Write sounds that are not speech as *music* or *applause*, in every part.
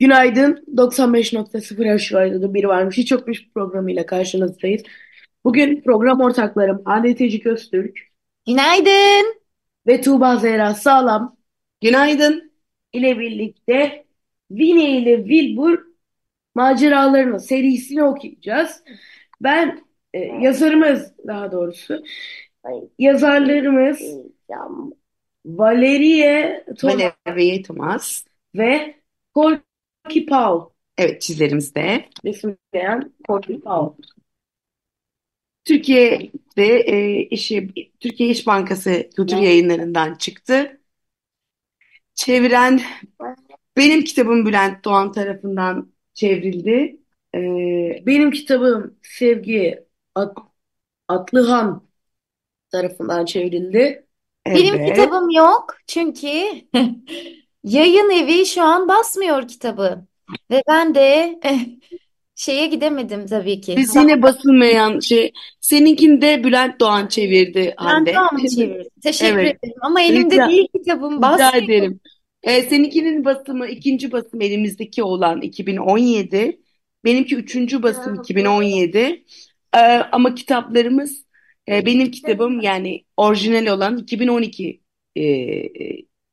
Günaydın. 95.0 Aşı Radyo'da bir varmış. Hiç yokmuş programıyla karşınızdayız. Bugün program ortaklarım Hande Tecik Öztürk Günaydın. ve Tuğba Zehra Sağlam Günaydın. ile birlikte Winnie ile Wilbur maceralarını serisini okuyacağız. Ben e, yazarımız daha doğrusu yazarlarımız Valerie Thomas Valerie Thomas. ve Corky Powell. Evet çizlerimiz de. Resimleyen Corky Powell. Türkiye'de e, işi, Türkiye İş Bankası Kültür Yayınları'ndan çıktı. Çeviren benim kitabım Bülent Doğan tarafından çevrildi. E, Benim kitabım Sevgi At Atlıhan tarafından çevrildi. Benim evet. kitabım yok çünkü *laughs* yayın evi şu an basmıyor kitabı. Ve ben de eh, şeye gidemedim tabii ki. Biz yine basılmayan şey. Seninkini de Bülent Doğan çevirdi Ben Hande. tamam çevirdim. Teşekkür Evet. ederim ama elimde Rica- değil kitabım Rica basmıyor. ederim. Ee, seninkinin basımı, ikinci basım elimizdeki olan 2017. Benimki üçüncü basım 2017. Ee, ama kitaplarımız, e, benim kitabım yani orijinal olan 2012 e,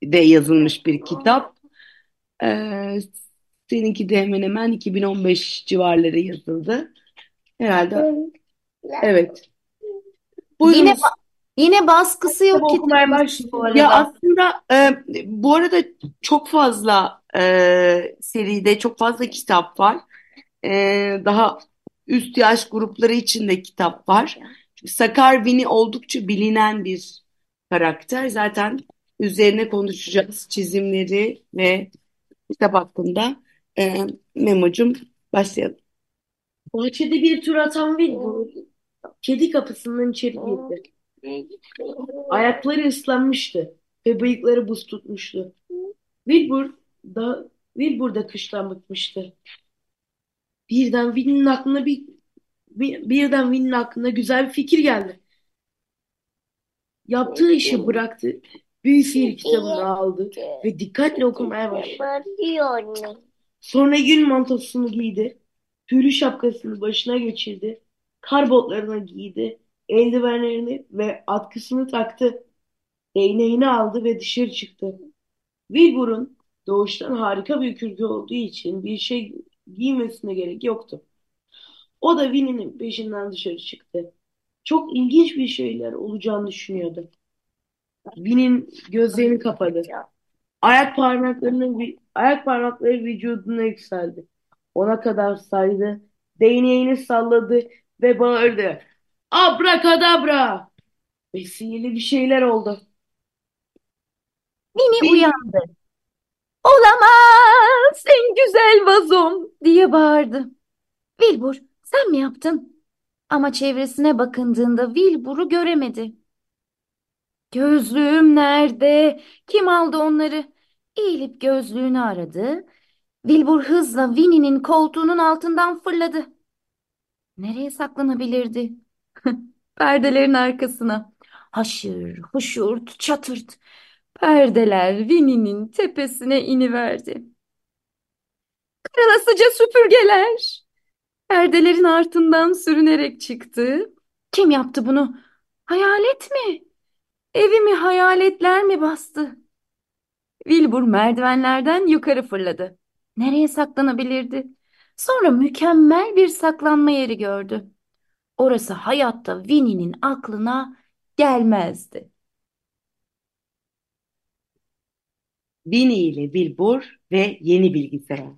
de yazılmış bir kitap. Ee, seninki de hemen hemen 2015 civarları yazıldı. Herhalde. Evet. Buyurunuz. Yine yine baskısı yok Kitabı okumaya kitabın başladım. bu Ya arada. aslında e, bu arada çok fazla e, seride çok fazla kitap var. E, daha üst yaş grupları için de kitap var. Çünkü Sakar Winnie oldukça bilinen bir karakter. Zaten üzerine konuşacağız çizimleri ve kitap hakkında. E, Memo'cum başlayalım. Bahçede bir tur atan Wilbur kedi kapısından içeri girdi. Ayakları ıslanmıştı ve bıyıkları buz tutmuştu. Wilbur da Wilbur da kıştan bıkmıştı. Birden Winnie'nin aklına bir, bir- birden Winnie'nin aklına güzel bir fikir geldi. Yaptığı işi bıraktı. Büyü sihir kitabını aldı ve dikkatle okumaya başladı. Sonra yün mantosunu giydi. Tüylü şapkasını başına geçirdi. Kar botlarını giydi. Eldivenlerini ve atkısını taktı. Değneğini aldı ve dışarı çıktı. Wilbur'un doğuştan harika bir kürkü olduğu için bir şey giymesine gerek yoktu. O da Winnie'nin peşinden dışarı çıktı. Çok ilginç bir şeyler olacağını düşünüyordu. Winnie'nin gözlerini kapadı. Ayak parmaklarının ayak parmakları vücuduna yükseldi. Ona kadar saydı. Değneğini salladı ve bağırdı. Abrakadabra! Ve sihirli bir şeyler oldu. Mini Bir- uyandı. Olamaz en güzel vazom diye bağırdı. Wilbur sen mi yaptın? Ama çevresine bakındığında Wilbur'u göremedi. Gözlüğüm nerede? Kim aldı onları? Eğilip gözlüğünü aradı. Wilbur hızla Winnie'nin koltuğunun altından fırladı. Nereye saklanabilirdi? *laughs* Perdelerin arkasına. Haşır, huşurt, çatırt. Perdeler Winnie'nin tepesine iniverdi. Karalasıca süpürgeler. Perdelerin altından sürünerek çıktı. Kim yaptı bunu? Hayalet mi? Evimi hayaletler mi bastı? Wilbur merdivenlerden yukarı fırladı. Nereye saklanabilirdi? Sonra mükemmel bir saklanma yeri gördü. Orası hayatta Winnie'nin aklına gelmezdi. Winnie ile Wilbur ve yeni bilgisayar.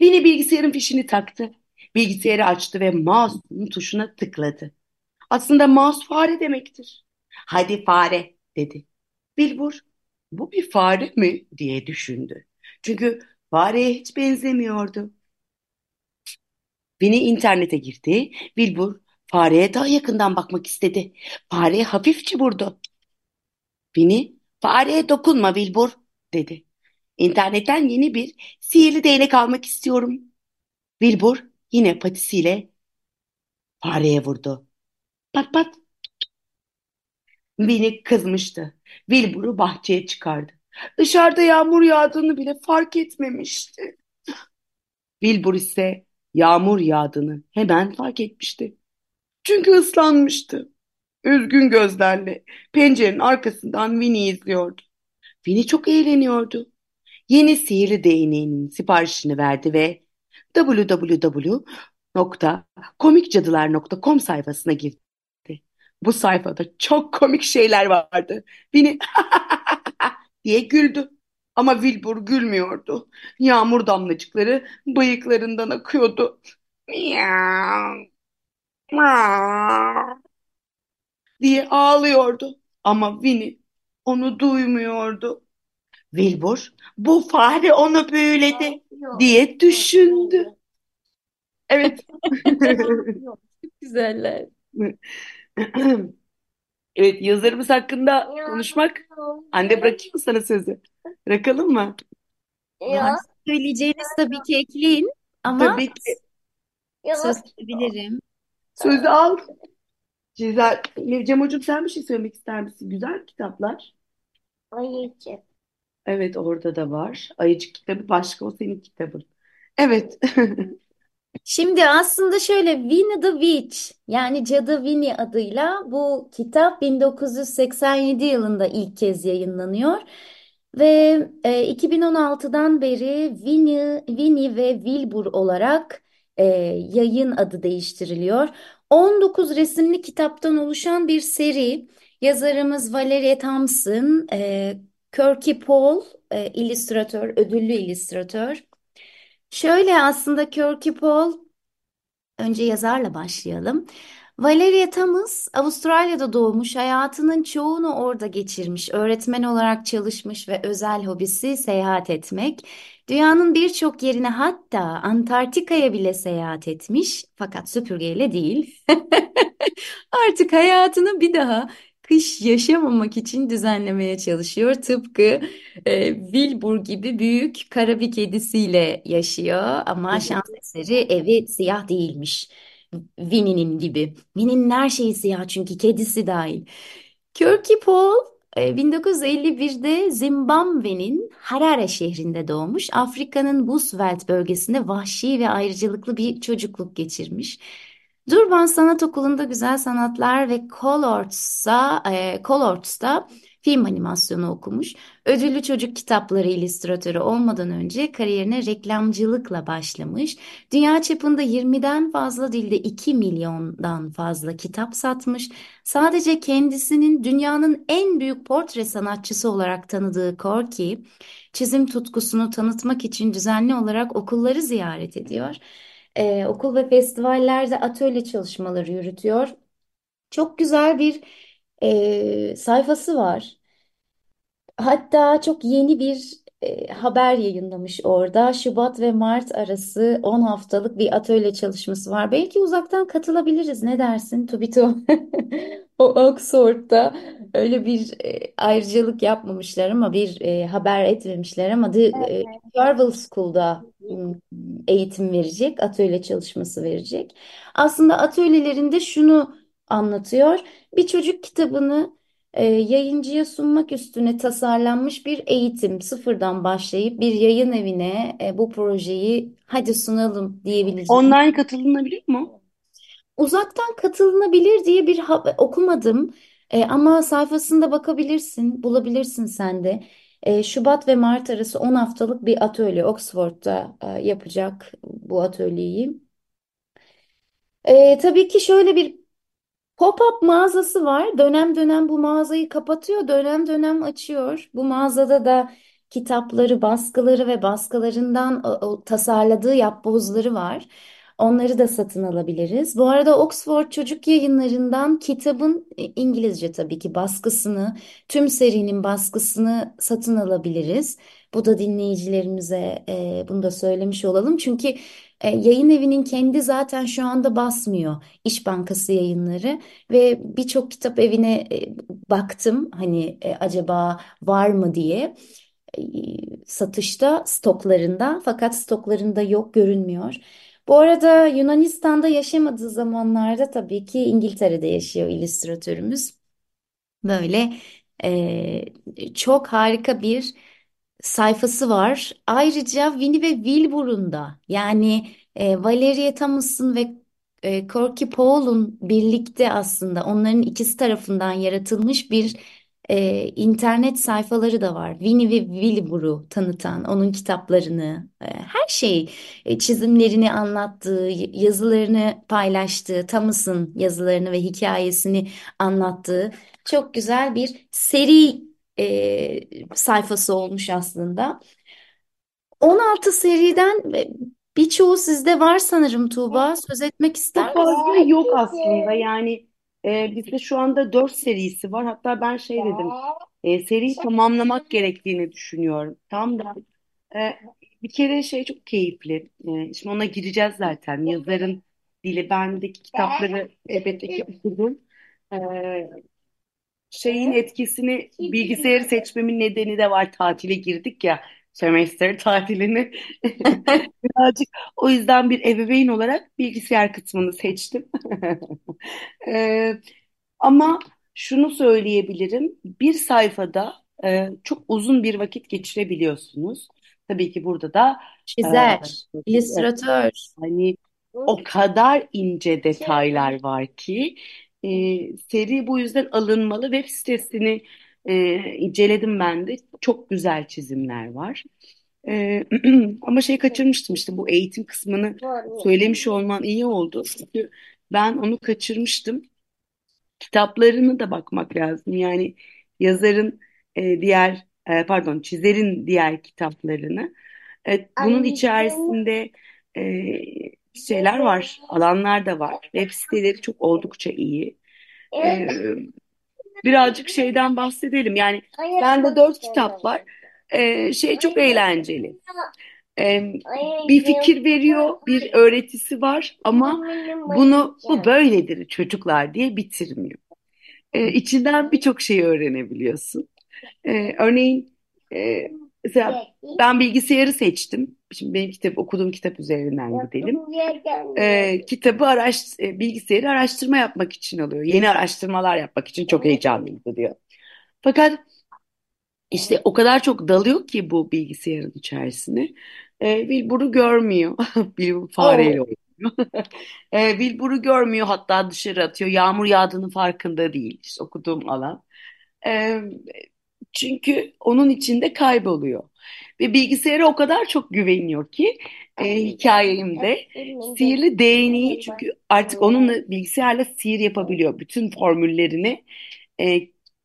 Winnie bilgisayarın fişini taktı. Bilgisayarı açtı ve mouse'un tuşuna tıkladı. Aslında mouse fare demektir. Hadi fare dedi. Wilbur bu bir fare mi diye düşündü. Çünkü Fareye hiç benzemiyordu. Winnie internete girdi. Wilbur fareye daha yakından bakmak istedi. Fareye hafifçe vurdu. Winnie, fareye dokunma Wilbur, dedi. İnternetten yeni bir sihirli değnek almak istiyorum. Wilbur yine patisiyle fareye vurdu. Pat pat. Winnie kızmıştı. Wilbur'u bahçeye çıkardı. Dışarıda yağmur yağdığını bile fark etmemişti. Wilbur ise yağmur yağdığını hemen fark etmişti. Çünkü ıslanmıştı. Üzgün gözlerle pencerenin arkasından Winnie'yi izliyordu. Winnie çok eğleniyordu. Yeni sihirli değneğinin siparişini verdi ve www.komikcadılar.com sayfasına girdi. Bu sayfada çok komik şeyler vardı. Winnie *laughs* diye güldü. Ama Wilbur gülmüyordu. Yağmur damlacıkları bıyıklarından akıyordu. Diye ağlıyordu. Ama Winnie onu duymuyordu. Wilbur, bu fare onu büyüledi diye düşündü. Evet. *laughs* Güzeller. *laughs* *clears throat* Evet, yazarımız hakkında konuşmak. Anne bırakayım mı sana sözü? Bırakalım mı? Var söyleyeceğiniz tabii ki ekleyin ama Tabii ki. söz verebilirim. Sözü al. Ceza, Cem Hocam sen bir şey söylemek ister misin? Güzel kitaplar. Evet orada da var. Ayıcık kitabı başka o senin kitabın. Evet. *laughs* Şimdi aslında şöyle Winnie the Witch yani Cadı Winnie adıyla bu kitap 1987 yılında ilk kez yayınlanıyor. Ve e, 2016'dan beri Winnie, Winnie ve Wilbur olarak e, yayın adı değiştiriliyor. 19 resimli kitaptan oluşan bir seri. Yazarımız Valeria Thompson, e, Kirky Paul, e, illüstratör, ödüllü illüstratör. Şöyle aslında Kirky Paul, önce yazarla başlayalım. Valeria Thomas Avustralya'da doğmuş, hayatının çoğunu orada geçirmiş, öğretmen olarak çalışmış ve özel hobisi seyahat etmek. Dünyanın birçok yerine hatta Antarktika'ya bile seyahat etmiş fakat süpürgeyle değil. *laughs* Artık hayatını bir daha kış yaşamamak için düzenlemeye çalışıyor. Tıpkı e, Wilbur gibi büyük kara bir kedisiyle yaşıyor ama şans eseri evi siyah değilmiş. Winnie'nin gibi. Winnie'nin her şeyi siyah çünkü kedisi dahil. Kirky Paul e, 1951'de Zimbabwe'nin Harare şehrinde doğmuş. Afrika'nın Bushveld bölgesinde vahşi ve ayrıcalıklı bir çocukluk geçirmiş. Durban Sanat Okulu'nda Güzel Sanatlar ve Colorts'a, e, Colorts'ta film animasyonu okumuş. Ödüllü çocuk kitapları illüstratörü olmadan önce kariyerine reklamcılıkla başlamış. Dünya çapında 20'den fazla dilde 2 milyondan fazla kitap satmış. Sadece kendisinin dünyanın en büyük portre sanatçısı olarak tanıdığı Corky, çizim tutkusunu tanıtmak için düzenli olarak okulları ziyaret ediyor. Ee, okul ve festivallerde atölye çalışmaları yürütüyor. Çok güzel bir e, sayfası var. Hatta çok yeni bir e, haber yayınlamış orada. Şubat ve Mart arası 10 haftalık bir atölye çalışması var. Belki uzaktan katılabiliriz. Ne dersin Tubito? *laughs* O Oxford'da öyle bir e, ayrıcalık yapmamışlar ama bir e, haber etmemişler ama The e, Marvel School'da m, eğitim verecek, atölye çalışması verecek. Aslında atölyelerinde şunu anlatıyor. Bir çocuk kitabını e, yayıncıya sunmak üstüne tasarlanmış bir eğitim. Sıfırdan başlayıp bir yayın evine e, bu projeyi hadi sunalım diyebileceğim. Online katılınabiliyor mu? Uzaktan katılınabilir diye bir ha- okumadım E, ama sayfasında bakabilirsin, bulabilirsin sen de. E, Şubat ve Mart arası 10 haftalık bir atölye Oxford'da e, yapacak bu atölyeyi. E, tabii ki şöyle bir Pop-up mağazası var. Dönem dönem bu mağazayı kapatıyor, dönem dönem açıyor. Bu mağazada da kitapları, baskıları ve baskılarından o, o tasarladığı yapbozları var. Onları da satın alabiliriz. Bu arada Oxford Çocuk Yayınları'ndan kitabın e, İngilizce tabii ki baskısını, tüm serinin baskısını satın alabiliriz. Bu da dinleyicilerimize e, bunu da söylemiş olalım. Çünkü e, yayın evinin kendi zaten şu anda basmıyor İş Bankası yayınları ve birçok kitap evine e, baktım hani e, acaba var mı diye e, satışta stoklarında fakat stoklarında yok görünmüyor. Bu arada Yunanistan'da yaşamadığı zamanlarda tabii ki İngiltere'de yaşıyor illüstratörümüz. Böyle e, çok harika bir sayfası var. Ayrıca Winnie ve Wilbur'un da yani e, Valeria Thomas'ın ve e, Corky Paul'un birlikte aslında onların ikisi tarafından yaratılmış bir e, internet sayfaları da var. Winnie ve Wilbur'u tanıtan, onun kitaplarını, e, her şeyi, e, çizimlerini anlattığı, yazılarını paylaştığı, Thomas'ın yazılarını ve hikayesini anlattığı çok güzel bir seri e, sayfası olmuş aslında. 16 seriden e, birçoğu sizde var sanırım Tuğba. Söz etmek ister Çok misin? fazla yok. aslında. Yani e, bizde şu anda dört serisi var. Hatta ben şey dedim e, seriyi tamamlamak gerektiğini düşünüyorum. Tam da e, bir kere şey çok keyifli. E, şimdi ona gireceğiz zaten. Yazarın dili. Bendeki kitapları elbette ki *laughs* okudum. E, şeyin etkisini bilgisayarı seçmemin nedeni de var tatile girdik ya sömestr *laughs* tatilini *laughs* birazcık o yüzden bir ebeveyn olarak bilgisayar kısmını seçtim. *laughs* Ee, ama şunu söyleyebilirim bir sayfada e, çok uzun bir vakit geçirebiliyorsunuz. Tabii ki burada da e, Çizer, illüstratör. hani o kadar ince detaylar var ki e, seri bu yüzden alınmalı. Web sitesini e, inceledim ben de. Çok güzel çizimler var. E, *clears throat* ama şey kaçırmıştım işte bu eğitim kısmını söylemiş olman iyi oldu. Çünkü ben onu kaçırmıştım. Kitaplarını da bakmak lazım. Yani yazarın e, diğer e, pardon çizerin diğer kitaplarını. E, bunun içerisinde e, şeyler var, alanlar da var. Web siteleri çok oldukça iyi. E, birazcık şeyden bahsedelim. Yani bende dört kitap var. E, şey çok eğlenceli. E, bir fikir veriyor, bir öğretisi var ama bunu bu böyledir çocuklar diye bitirmiyor. E, içinden birçok şey öğrenebiliyorsun. E, örneğin e, mesela ben bilgisayarı seçtim. Şimdi benim kitap okuduğum kitap üzerinden gidelim. E, kitabı araş e, bilgisayarı araştırma yapmak için alıyor. Yeni araştırmalar yapmak için çok heyecanlıydı diyor. Fakat işte o kadar çok dalıyor ki bu bilgisayarın içerisine. E, Wilbur'u görmüyor. *laughs* Wilbur fareyle oynuyor. *laughs* e, Wilbur'u görmüyor hatta dışarı atıyor. Yağmur yağdığının farkında değil. İşte okuduğum alan. E, çünkü onun içinde kayboluyor. Ve bilgisayara o kadar çok güveniyor ki e, hikayemde sihirli değneği çünkü artık onunla bilgisayarla sihir yapabiliyor. Bütün formüllerini e,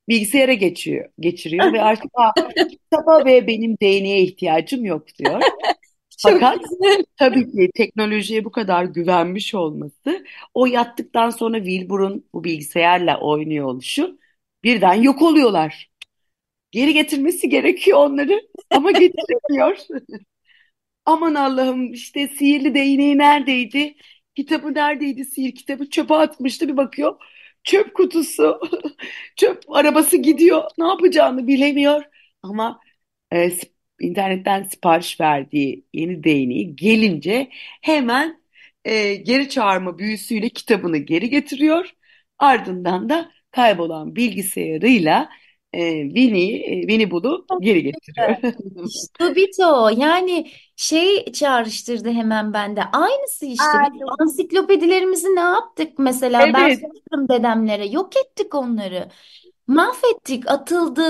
bilgisayara geçiyor, geçiriyor ve artık kitaba ve benim değneğe ihtiyacım yok diyor. *laughs* Fakat tabii ki teknolojiye bu kadar güvenmiş olması o yattıktan sonra Wilbur'un bu bilgisayarla oynuyor oluşu birden yok oluyorlar. Geri getirmesi gerekiyor onları ama getiremiyor. *laughs* Aman Allah'ım işte sihirli değneği neredeydi? Kitabı neredeydi? Sihir kitabı çöpe atmıştı bir bakıyor. Çöp kutusu, *laughs* çöp arabası gidiyor. Ne yapacağını bilemiyor. Ama e, internetten sipariş verdiği yeni değneği gelince hemen e, geri çağırma büyüsüyle kitabını geri getiriyor. Ardından da kaybolan bilgisayarıyla e, Winnie, e, Winnie Pooh'u geri getiriyor. Stubito yani şey çağrıştırdı hemen bende. Aynısı işte. Ansiklopedilerimizi ne yaptık mesela? Ben Evet. sorarım dedemlere. Yok ettik onları. Mahvettik, atıldı,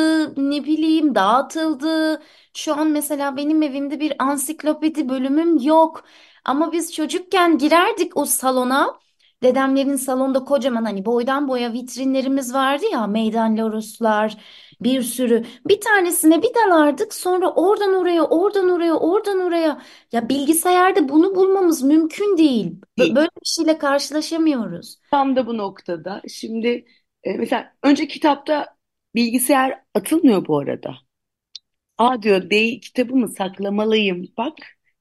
ne bileyim dağıtıldı. Şu an mesela benim evimde bir ansiklopedi bölümüm yok. Ama biz çocukken girerdik o salona. Dedemlerin salonda kocaman hani boydan boya vitrinlerimiz vardı ya. Meydan Laruslar, bir sürü. Bir tanesine bir dalardık sonra oradan oraya, oradan oraya, oradan oraya. Ya bilgisayarda bunu bulmamız mümkün değil. Bö-. Böyle bir şeyle karşılaşamıyoruz. Tam da bu noktada. Şimdi e, mesela önce kitapta bilgisayar atılmıyor bu arada. Aa diyor değil kitabımı saklamalıyım bak.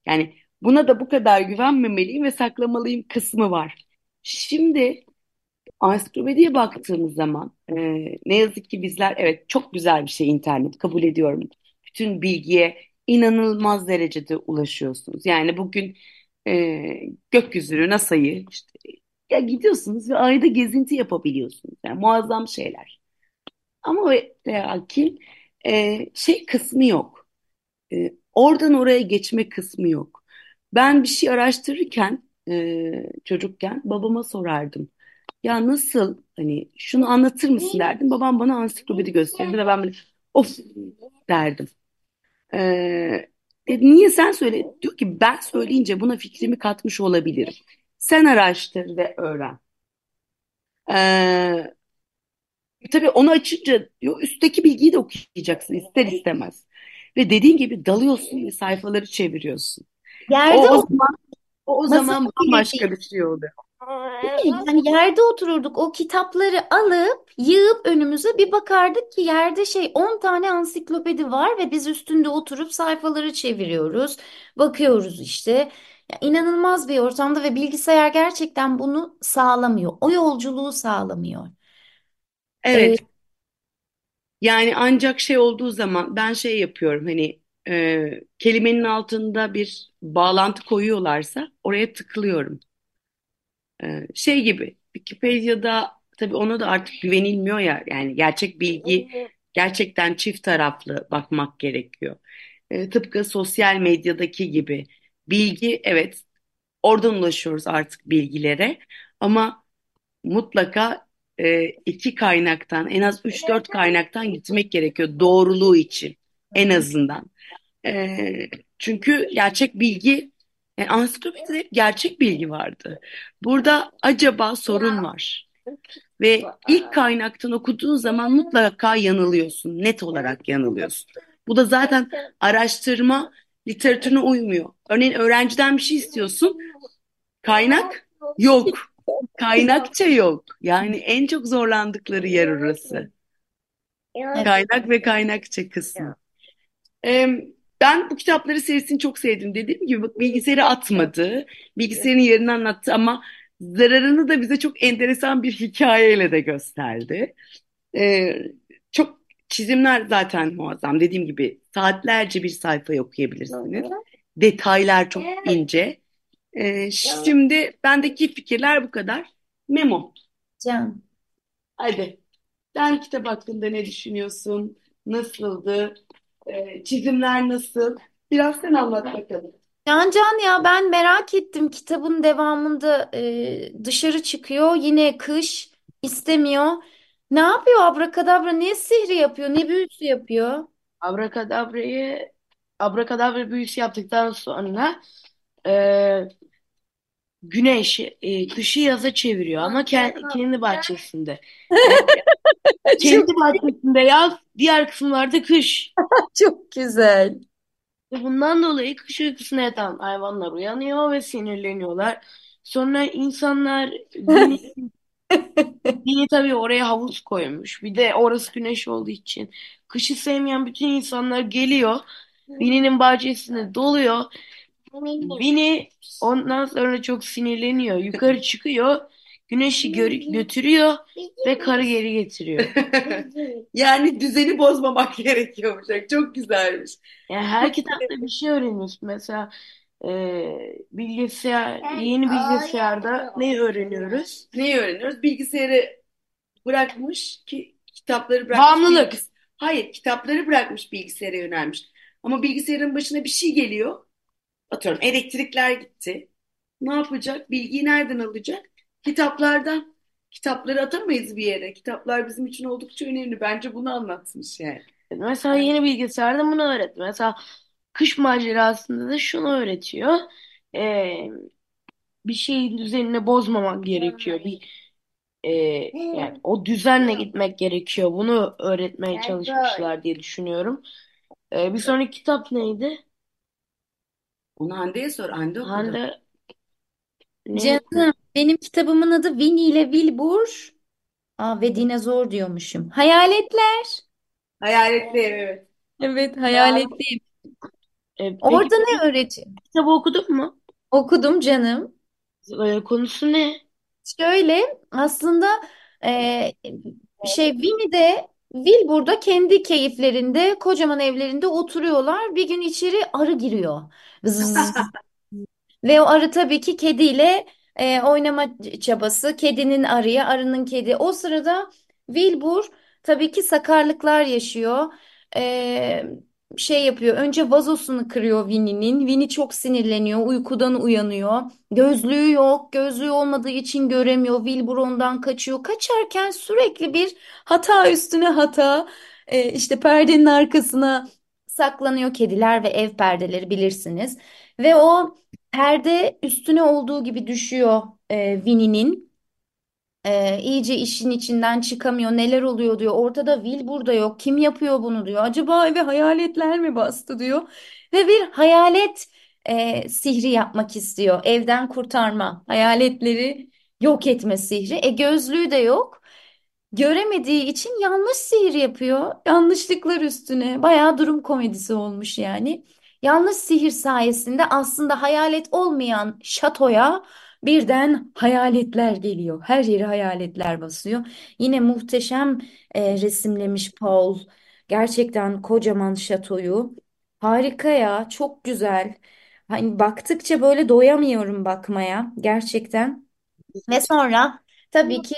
Yani buna da bu kadar güvenmemeliyim ve saklamalıyım kısmı var. Şimdi ansiklopediye baktığımız zaman e, ne yazık ki bizler evet çok güzel bir şey internet kabul ediyorum. Bütün bilgiye inanılmaz derecede ulaşıyorsunuz. Yani bugün e, gökyüzünü, NASA'yı işte ya gidiyorsunuz ve ayda gezinti yapabiliyorsunuz. Yani muazzam şeyler. Ama lakin e, şey kısmı yok. E, oradan oraya geçme kısmı yok. Ben bir şey araştırırken e, çocukken babama sorardım. Ya nasıl hani şunu anlatır mısın derdim. Babam bana ansiklopedi gösterirdi ve ben böyle of derdim. E, e, niye sen söyle? Diyor ki ben söyleyince buna fikrimi katmış olabilirim. Sen araştır ve öğren. E, tabii onu açınca diyor üstteki bilgiyi de okuyacaksın ister istemez. Ve dediğin gibi dalıyorsun ve sayfaları çeviriyorsun. Yerde o o zaman o, o masa zaman bambaşka bir şey oluyor. değil. Yani yerde otururduk o kitapları alıp yığıp önümüze bir bakardık ki yerde şey 10 tane ansiklopedi var ve biz üstünde oturup sayfaları çeviriyoruz. Bakıyoruz işte. Ya inanılmaz bir ortamda ve bilgisayar gerçekten bunu sağlamıyor. O yolculuğu sağlamıyor. Ee, Evet. Yani ancak şey olduğu zaman ben şey yapıyorum hani e, kelimenin altında bir bağlantı koyuyorlarsa oraya tıklıyorum. E, şey gibi Wikipedia'da tabii ona da artık güvenilmiyor ya yani gerçek bilgi gerçekten çift taraflı bakmak gerekiyor. E, tıpkı sosyal medyadaki gibi bilgi evet oradan ulaşıyoruz artık bilgilere ama mutlaka e, iki kaynaktan en az üç dört kaynaktan gitmek gerekiyor doğruluğu için en azından. E, çünkü gerçek bilgi yani ansiklopedide hep gerçek bilgi vardı. Burada acaba sorun var. Ve ilk kaynaktan okuduğun zaman mutlaka yanılıyorsun. Net olarak yanılıyorsun. Bu da zaten araştırma literatürüne uymuyor. Örneğin öğrenciden bir şey istiyorsun. Kaynak yok. Kaynakça yok. Yani en çok zorlandıkları yer orası. Kaynak ve kaynakça kısmı. Ben bu kitapları serisini çok sevdim. Dediğim gibi bak, bilgisayarı atmadı. Bilgisayarın yerini anlattı ama zararını da bize çok enteresan bir hikayeyle de gösterdi. Çok çizimler zaten muazzam. Dediğim gibi saatlerce bir sayfa okuyabilirsiniz. Detaylar çok ince. Ee, şimdi bendeki fikirler bu kadar. Memo, Can. hadi. Sen kitap hakkında ne düşünüyorsun? Nasıldı? Ee, çizimler nasıl? Biraz sen anlat bakalım. Can Can ya ben merak ettim kitabın devamında e, dışarı çıkıyor yine kış istemiyor. Ne yapıyor abrakadabra ne sihri yapıyor ne büyüsü yapıyor? Abrakadabra'yı abrakadabra büyüsü yaptıktan sonra e, güneş e, kışı yaza çeviriyor ama kendi, kendi bahçesinde. *laughs* Yani kendi bahçesinde yaz, diğer kısımlarda kış. *laughs* Çok güzel. Ve bundan dolayı kış uykusuna yatan hayvanlar uyanıyor ve sinirleniyorlar. Sonra insanlar *laughs* Vini tabii oraya havuz koymuş. Bir de orası güneş olduğu için kışı sevmeyen bütün insanlar geliyor. Vini'nin bahçesine doluyor. Vini ondan sonra çok sinirleniyor. Yukarı çıkıyor. Güneşi gör- götürüyor ve karı geri getiriyor. *laughs* Yani düzeni bozmamak gerekiyormuş. Çok güzelmiş. Yani her kitapta bir şey öğreniyorsun. Mesela e, bilgisayar, yeni bilgisayarda ne öğreniyoruz? Neyi öğreniyoruz? Bilgisayarı bırakmış ki kitapları bırakmış. Bağımlılık. bilgis- Hayır, kitapları bırakmış bilgisayara yönelmiş. Ama bilgisayarın başına bir şey geliyor. Atıyorum elektrikler gitti. Ne yapacak? Bilgiyi nereden alacak? Kitaplardan. Kitapları atamayız bir yere. Kitaplar bizim için oldukça önemli. Bence bunu anlatmış yani. Mesela yeni bilgisayarda bunu öğretti. Mesela kış macerasında da şunu öğretiyor. E, bir şeyin düzenini bozmamak gerekiyor. Bir e, yani o düzenle gitmek gerekiyor. Bunu öğretmeye çalışmışlar diye düşünüyorum. E, bir sonraki kitap neydi? Onu Hande'ye sor. Hande okudu. Hande ne? Canım, benim kitabımın adı Winnie ile Wilbur. Aa, ve dinozor diyormuşum. Hayaletler. Hayaletli evet. Evet, hayaletliyim. E, peki Orada ne öğretiyor? kitabı okudun mu? Okudum canım. E, konusu ne? Şöyle aslında e, şey Winnie de Wilbur da kendi keyiflerinde kocaman evlerinde oturuyorlar. Bir gün içeri arı giriyor. Vız. Ve o arı tabii ki kediyle e, oynama çabası. Kedinin arıya, arının kedi. O sırada Wilbur tabii ki sakarlıklar yaşıyor. E, şey yapıyor. Önce vazosunu kırıyor Winnie'nin. Winnie çok sinirleniyor. Uykudan uyanıyor. Gözlüğü yok. Gözlüğü olmadığı için göremiyor. Wilbur ondan kaçıyor. Kaçarken sürekli bir hata üstüne hata. E, işte perdenin arkasına saklanıyor. Kediler ve ev perdeleri bilirsiniz. Ve o Perde üstüne olduğu gibi düşüyor e, Winnie'nin. E, iyice işin içinden çıkamıyor. Neler oluyor diyor. Ortada Will burada yok. Kim yapıyor bunu diyor. Acaba eve hayaletler mi bastı diyor. Ve bir hayalet e, sihri yapmak istiyor. Evden kurtarma, hayaletleri yok etme sihri. E gözlüğü de yok. Göremediği için yanlış sihir yapıyor. Yanlışlıklar üstüne. Bayağı durum komedisi olmuş yani. Yanlış sihir sayesinde aslında hayalet olmayan şatoya birden hayaletler geliyor. Her yeri hayaletler basıyor. Yine muhteşem e, resimlemiş Paul. Gerçekten kocaman şatoyu. Harika ya, çok güzel. Hani baktıkça böyle doyamıyorum bakmaya gerçekten. Ve sonra tabii ki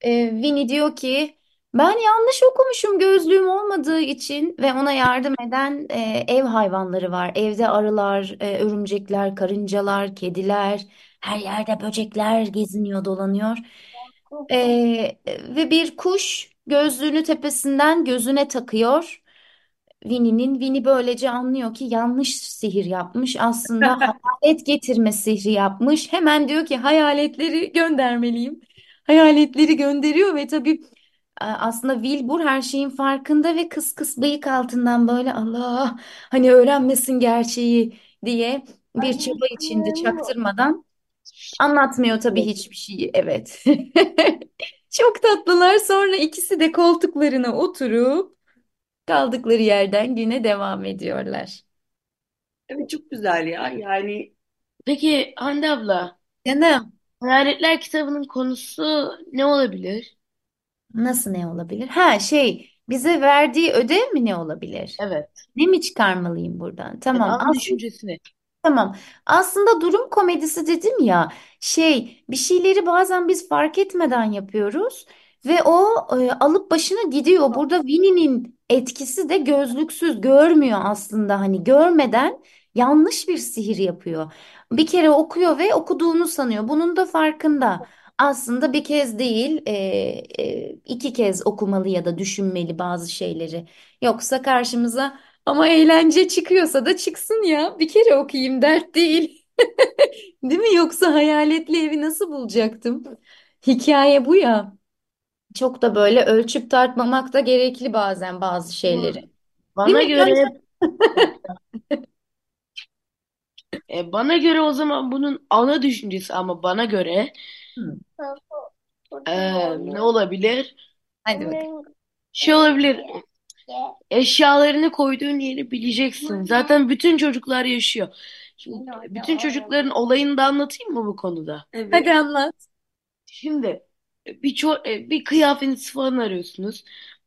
e, Winnie diyor ki ben yanlış okumuşum gözlüğüm olmadığı için ve ona yardım eden e, ev hayvanları var. Evde arılar, e, örümcekler, karıncalar, kediler, her yerde böcekler geziniyor, dolanıyor. E, ve bir kuş gözlüğünü tepesinden gözüne takıyor. Winnie'nin Winnie böylece anlıyor ki yanlış sihir yapmış. Aslında *laughs* hayalet getirme sihri yapmış. Hemen diyor ki hayaletleri göndermeliyim. Hayaletleri gönderiyor ve tabii e, aslında Wilbur her şeyin farkında ve kıs kıs bıyık altından böyle Allah hani öğrenmesin gerçeği diye bir çaba içinde çaktırmadan anlatmıyor tabii hiçbir şeyi. Evet. *laughs* Çok tatlılar. Sonra ikisi de koltuklarına oturup kaldıkları yerden güne devam ediyorlar. Evet çok güzel ya. Yani Peki Hande abla, Canım, Hayaletler kitabının konusu ne olabilir? nasıl ne olabilir? Ha şey, bize verdiği ödev mi ne olabilir? Evet. Ne mi çıkarmalıyım buradan? Yani Tamam. ana Aslında düşüncesini. Tamam. Aslında durum komedisi dedim ya. Şey, bir şeyleri bazen biz fark etmeden yapıyoruz ve o e, alıp başına gidiyor. Burada Winnie'nin etkisi de gözlüksüz görmüyor aslında. Hani görmeden yanlış bir sihir yapıyor. Bir kere okuyor ve okuduğunu sanıyor. Bunun da farkında. Aslında bir kez değil, e, e, iki kez okumalı ya da düşünmeli bazı şeyleri. Yoksa karşımıza ama eğlence çıkıyorsa da çıksın ya. Bir kere okuyayım dert değil. *laughs* Değil mi? Yoksa hayaletli evi nasıl bulacaktım? Hikaye bu ya. Çok da böyle ölçüp tartmamak da gerekli bazen bazı şeyleri. Değil Bana mi göre *laughs* e, bana göre o zaman bunun ana düşüncesi ama bana göre Hı, e, ne olabilir? hadi bakalım. Şey olabilir. Eşyalarını koyduğun yeri bileceksin. Zaten bütün çocuklar yaşıyor. Şimdi bütün çocukların olayını da anlatayım mı bu konuda? Hadi evet. anlat. Şimdi bir ço- e, bir kıyafetiniz falan arıyorsunuz.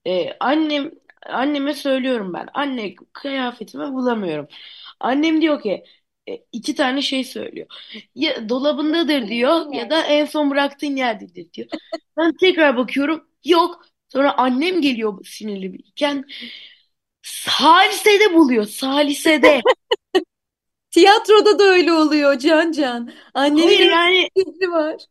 E, annem anneme söylüyorum ben. Anne kıyafetimi bulamıyorum. Annem diyor ki e, iki tane şey söylüyor. Ya dolabındadır diyor ya da en son bıraktığın yerdedir diyor. Ben tekrar bakıyorum. Yok. Sonra annem geliyor sinirli birken. Salise'de buluyor. Salise'de. *laughs* Tiyatroda da öyle oluyor Can Can. Annenin Hayır yani bir fikri var.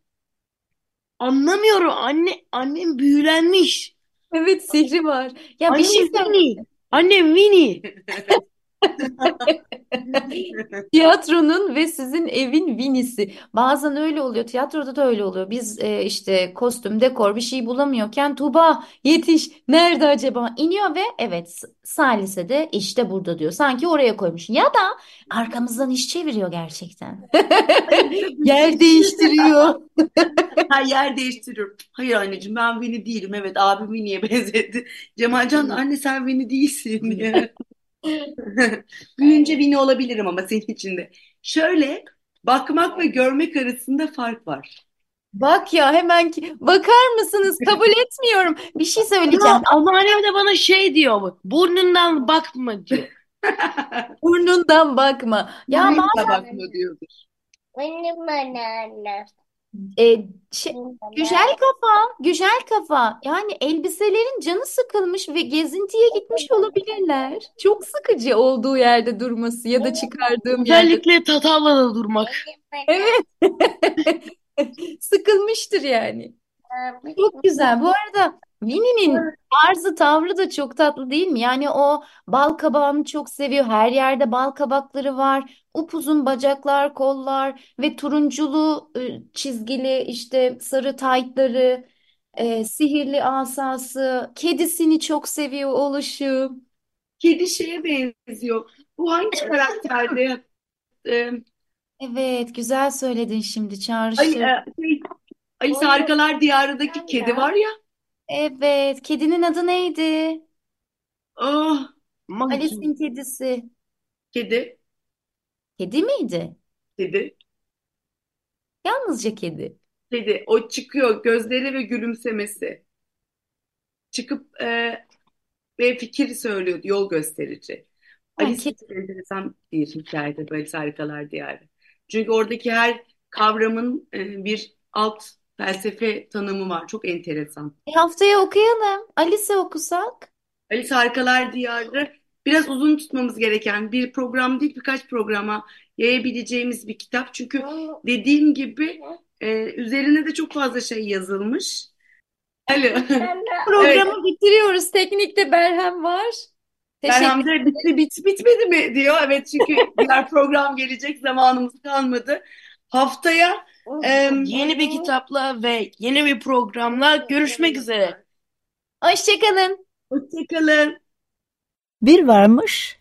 anlamıyorum. Anne annem büyülenmiş. Evet sihri var. Ya bir şey Annem. Winnie. Annem Winnie. *laughs* *laughs* Tiyatronun ve sizin evin Winnie'si. Bazen öyle oluyor. Tiyatroda da öyle oluyor. Biz e, işte kostüm, dekor bir şey bulamıyorken Tuğba yetiş. Nerede acaba? İniyor ve evet Salise de işte burada diyor. Sanki oraya koymuş. Ya da arkamızdan iş çeviriyor gerçekten. *laughs* Yer değiştiriyor. *laughs* Ha, yer değiştiriyorum. Hayır anneciğim ben Winnie değilim. Evet abim Winnie'ye benzetti. Cemalcan anne sen Winnie değilsin diye. *laughs* Büyüyünce Winnie olabilirim ama senin için de. Şöyle bakmak ve görmek arasında fark var. Bak ya hemen ki bakar mısınız? Kabul *laughs* etmiyorum. Bir şey söyleyeceğim. Anneannem de bana şey diyor. Burnundan bakma diyor. *laughs* Burnundan bakma. Ya Burnuna bazen bakma diyordur. Benim anneannem. E, şey, güzel kafa, güzel kafa. Yani elbiselerin canı sıkılmış ve gezintiye gitmiş olabilirler. Çok sıkıcı olduğu yerde durması ya da çıkardığım yerde. Özellikle Tatavla'da durmak. Evet. *laughs* Sıkılmıştır yani. Çok güzel. Bu arada Winnie'nin tarzı, tavrı da çok tatlı değil mi? Yani o bal kabağını çok seviyor. Her yerde bal kabakları var. Upuzun bacaklar, kollar ve turunculu e, çizgili işte sarı taytları, e, sihirli asası, kedisini çok seviyor oluşu. Kedi şeye benziyor. Bu hangi karakterde? *laughs* Ee, Evet, güzel söyledin şimdi ay, çağrıştır. e, şey, Alice Harikalar Diyarı'ndaki kedi var ya. Evet, kedinin adı neydi? Oh, Monkey. Alice'in kedisi. kedi, Kedi miydi? kedi, Yalnızca kedi. kedi. O çıkıyor gözleri ve gülümsemesi. Çıkıp e, ve fikir söylüyor, yol gösterici. Ha, Alice kedi. çok enteresan bir hikayede Alice Harikalar Diyarı. Çünkü oradaki her kavramın e, bir alt felsefe tanımı var. Çok enteresan. E, haftaya okuyalım. Alice okusak. Alice Harikalar Diyarı biraz uzun tutmamız gereken bir program değil birkaç programa yayabileceğimiz bir kitap. Çünkü dediğim gibi e, üzerine de çok fazla şey yazılmış. Alo. *laughs* *laughs* Programı bitiriyoruz. Teknikte Berhem var. Teşekkür Berham da bitti, bit, bitmedi mi diyor. Evet çünkü *laughs* diğer program gelecek zamanımız kalmadı. Haftaya e, Yeni bir kitapla ve yeni bir programla görüşmek üzere. Hoşçakalın. hoşçakalın. Bir varmış